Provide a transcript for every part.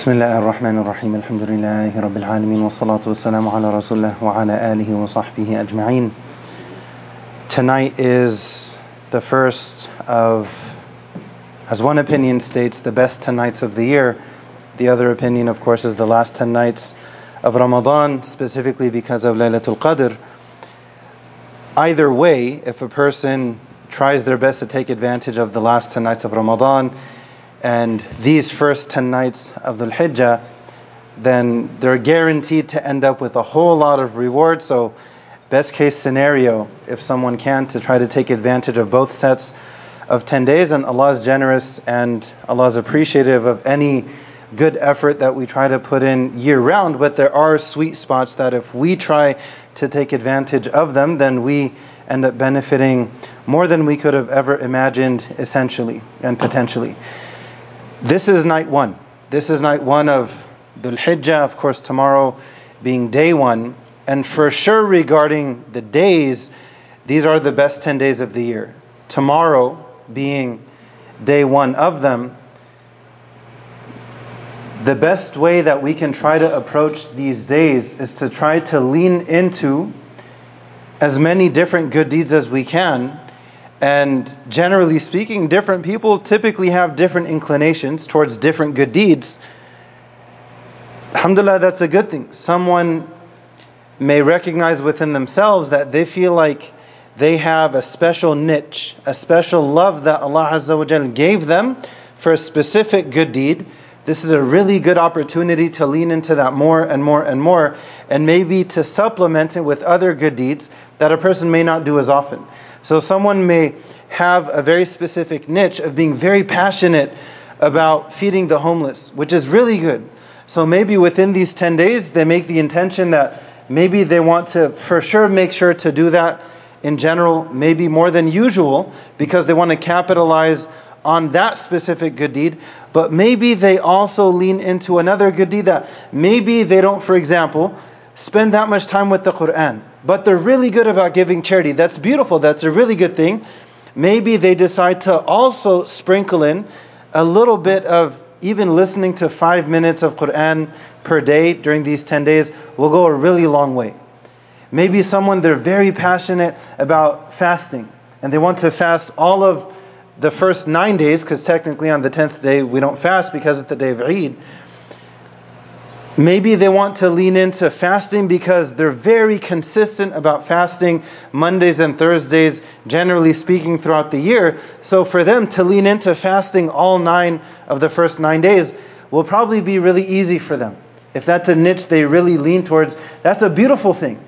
بسم الله الرحمن الرحيم الحمد لله رب العالمين والصلاة والسلام على رسول الله وعلى آله وصحبه أجمعين Tonight is the first of, as one opinion states, the best 10 nights of the year. The other opinion, of course, is the last 10 nights of Ramadan, specifically because of Laylatul Qadr. Either way, if a person tries their best to take advantage of the last 10 nights of Ramadan, and these first 10 nights of the Hijjah, then they're guaranteed to end up with a whole lot of reward. So, best case scenario, if someone can, to try to take advantage of both sets of 10 days, and Allah is generous and Allah is appreciative of any good effort that we try to put in year round. But there are sweet spots that if we try to take advantage of them, then we end up benefiting more than we could have ever imagined, essentially and potentially. This is night one. This is night one of Dhul Hijjah, of course, tomorrow being day one. And for sure, regarding the days, these are the best 10 days of the year. Tomorrow being day one of them, the best way that we can try to approach these days is to try to lean into as many different good deeds as we can and generally speaking, different people typically have different inclinations towards different good deeds. Alhamdulillah, that's a good thing. Someone may recognize within themselves that they feel like they have a special niche, a special love that Allah Azza wa gave them for a specific good deed. This is a really good opportunity to lean into that more and more and more, and maybe to supplement it with other good deeds that a person may not do as often. So someone may have a very specific niche of being very passionate about feeding the homeless, which is really good. So maybe within these 10 days, they make the intention that maybe they want to for sure make sure to do that in general, maybe more than usual, because they want to capitalize on that specific good deed. But maybe they also lean into another good deed that maybe they don't, for example, spend that much time with the Quran, but they're really good about giving charity. That's beautiful. That's a really good thing. Maybe they decide to also sprinkle in a little bit of even listening to five minutes of Quran per day during these 10 days will go a really long way. Maybe someone, they're very passionate about fasting and they want to fast all of the first nine days because technically on the 10th day we don't fast because it's the day of Eid. Maybe they want to lean into fasting because they're very consistent about fasting Mondays and Thursdays, generally speaking, throughout the year. So for them to lean into fasting all nine of the first nine days will probably be really easy for them. If that's a niche they really lean towards, that's a beautiful thing.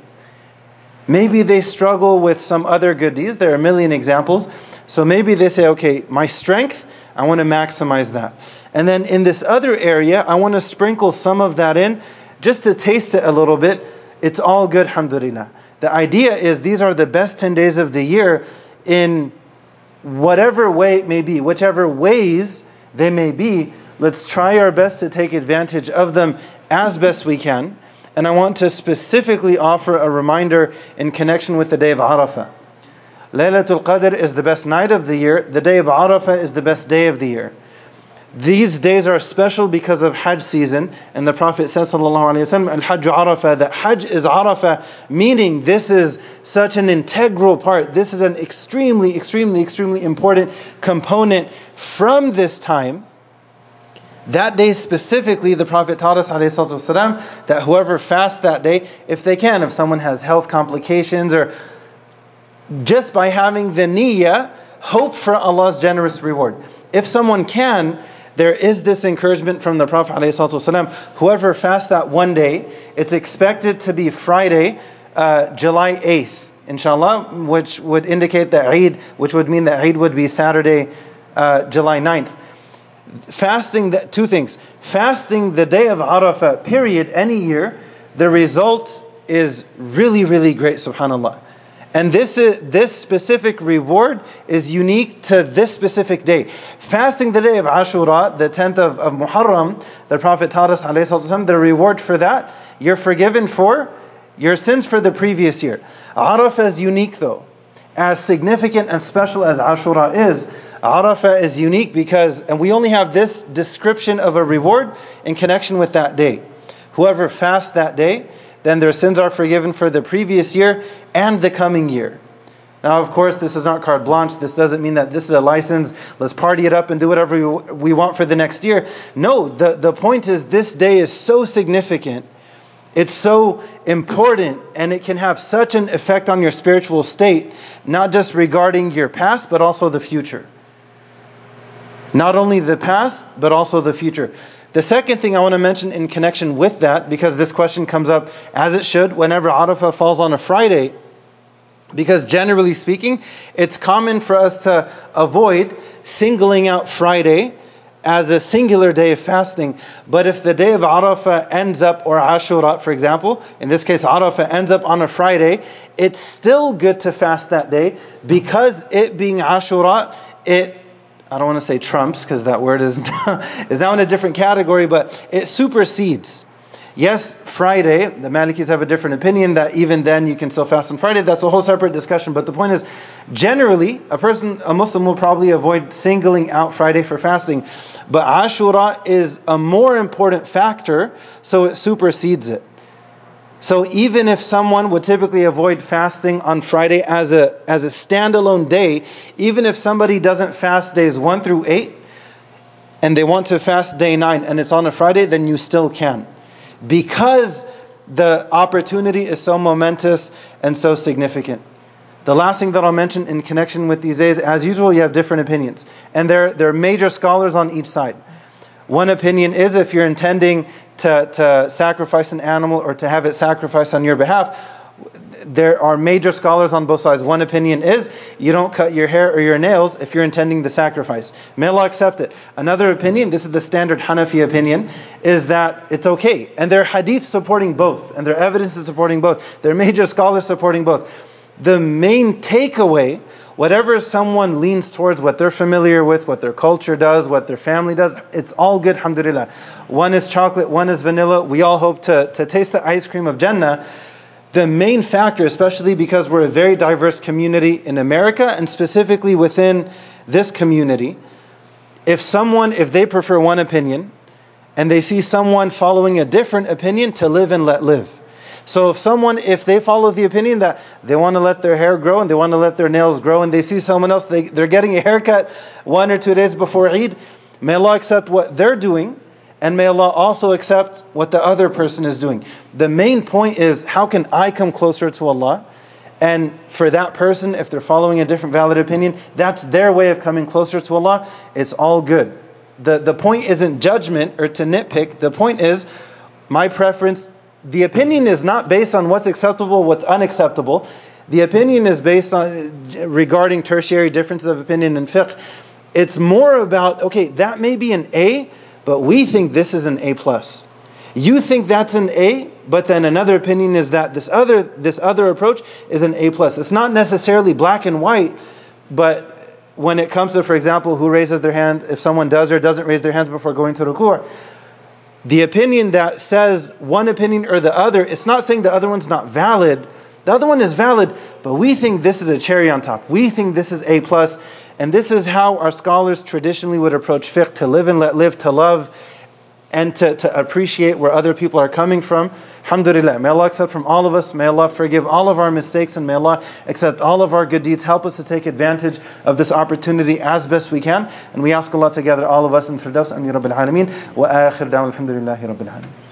Maybe they struggle with some other good deeds. There are a million examples. So maybe they say, okay, my strength, I want to maximize that. And then in this other area, I want to sprinkle some of that in just to taste it a little bit. It's all good, alhamdulillah. The idea is these are the best 10 days of the year in whatever way it may be, whichever ways they may be. Let's try our best to take advantage of them as best we can. And I want to specifically offer a reminder in connection with the day of Arafah. Laylatul Qadr is the best night of the year. The day of Arafah is the best day of the year. These days are special because of Hajj season, and the Prophet says, Sallallahu Alaihi Wasallam, Al Hajj Arafah, that Hajj is Arafah, meaning this is such an integral part. This is an extremely, extremely, extremely important component from this time. That day specifically, the Prophet taught us والسلام, that whoever fasts that day, if they can, if someone has health complications or just by having the niyyah, hope for Allah's generous reward. If someone can, there is this encouragement from the Prophet ﷺ, whoever fasts that one day, it's expected to be Friday, uh, July 8th, inshallah, which would indicate that Eid, which would mean that Eid would be Saturday, uh, July 9th. Fasting, the, two things. Fasting the day of Arafah, period, any year, the result is really, really great, subhanAllah. And this, is, this specific reward is unique to this specific day. Fasting the day of Ashura, the 10th of, of Muharram, the Prophet taught us, والسلام, the reward for that, you're forgiven for your sins for the previous year. Arafah is unique though. As significant and special as Ashura is, Arafah is unique because, and we only have this description of a reward in connection with that day. Whoever fasts that day, then their sins are forgiven for the previous year and the coming year. Now, of course, this is not carte blanche. This doesn't mean that this is a license. Let's party it up and do whatever we want for the next year. No, the, the point is this day is so significant. It's so important and it can have such an effect on your spiritual state, not just regarding your past, but also the future. Not only the past, but also the future. The second thing I want to mention in connection with that, because this question comes up as it should whenever Arafah falls on a Friday, because generally speaking, it's common for us to avoid singling out Friday as a singular day of fasting. But if the day of Arafah ends up, or Ashura, for example, in this case, Arafah ends up on a Friday, it's still good to fast that day because it being Ashura, it I don't want to say trumps because that word is is now in a different category, but it supersedes. Yes, Friday, the Malikis have a different opinion that even then you can still fast on Friday. That's a whole separate discussion. But the point is, generally, a person, a Muslim will probably avoid singling out Friday for fasting. But Ashura is a more important factor, so it supersedes it. So even if someone would typically avoid fasting on Friday as a as a standalone day, even if somebody doesn't fast days 1 through 8 and they want to fast day 9 and it's on a Friday, then you still can. Because the opportunity is so momentous and so significant. The last thing that I'll mention in connection with these days, as usual, you have different opinions. And there, there are major scholars on each side. One opinion is if you're intending to, to sacrifice an animal or to have it sacrificed on your behalf, there are major scholars on both sides. One opinion is you don't cut your hair or your nails if you're intending the sacrifice. May Allah accept it. Another opinion, this is the standard Hanafi opinion, is that it's okay. And there are hadith supporting both, and there are evidences supporting both. There are major scholars supporting both. The main takeaway whatever someone leans towards, what they're familiar with, what their culture does, what their family does, it's all good, alhamdulillah. One is chocolate, one is vanilla. We all hope to, to taste the ice cream of Jannah. The main factor, especially because we're a very diverse community in America and specifically within this community, if someone, if they prefer one opinion and they see someone following a different opinion, to live and let live. So if someone, if they follow the opinion that they want to let their hair grow and they want to let their nails grow and they see someone else, they, they're getting a haircut one or two days before Eid, may Allah accept what they're doing and may Allah also accept what the other person is doing. The main point is how can I come closer to Allah? And for that person, if they're following a different valid opinion, that's their way of coming closer to Allah. It's all good. The, the point isn't judgment or to nitpick. The point is my preference the opinion is not based on what's acceptable, what's unacceptable. The opinion is based on regarding tertiary differences of opinion in fiqh. It's more about okay, that may be an A, but we think this is an A plus. You think that's an A, but then another opinion is that this other this other approach is an A plus. It's not necessarily black and white, but when it comes to, for example, who raises their hand, if someone does or doesn't raise their hands before going to the ruku', the opinion that says one opinion or the other, it's not saying the other one's not valid. The other one is valid, but we think this is a cherry on top. We think this is A plus, and this is how our scholars traditionally would approach fiqh: to live and let live, to love and to, to appreciate where other people are coming from. Alhamdulillah. May Allah accept from all of us. May Allah forgive all of our mistakes and may Allah accept all of our good deeds. Help us to take advantage of this opportunity as best we can. And we ask Allah to gather all of us in Firdaus. Amin Rabbil Alameen. Wa akhir alhamdulillahi Rabbil Alameen.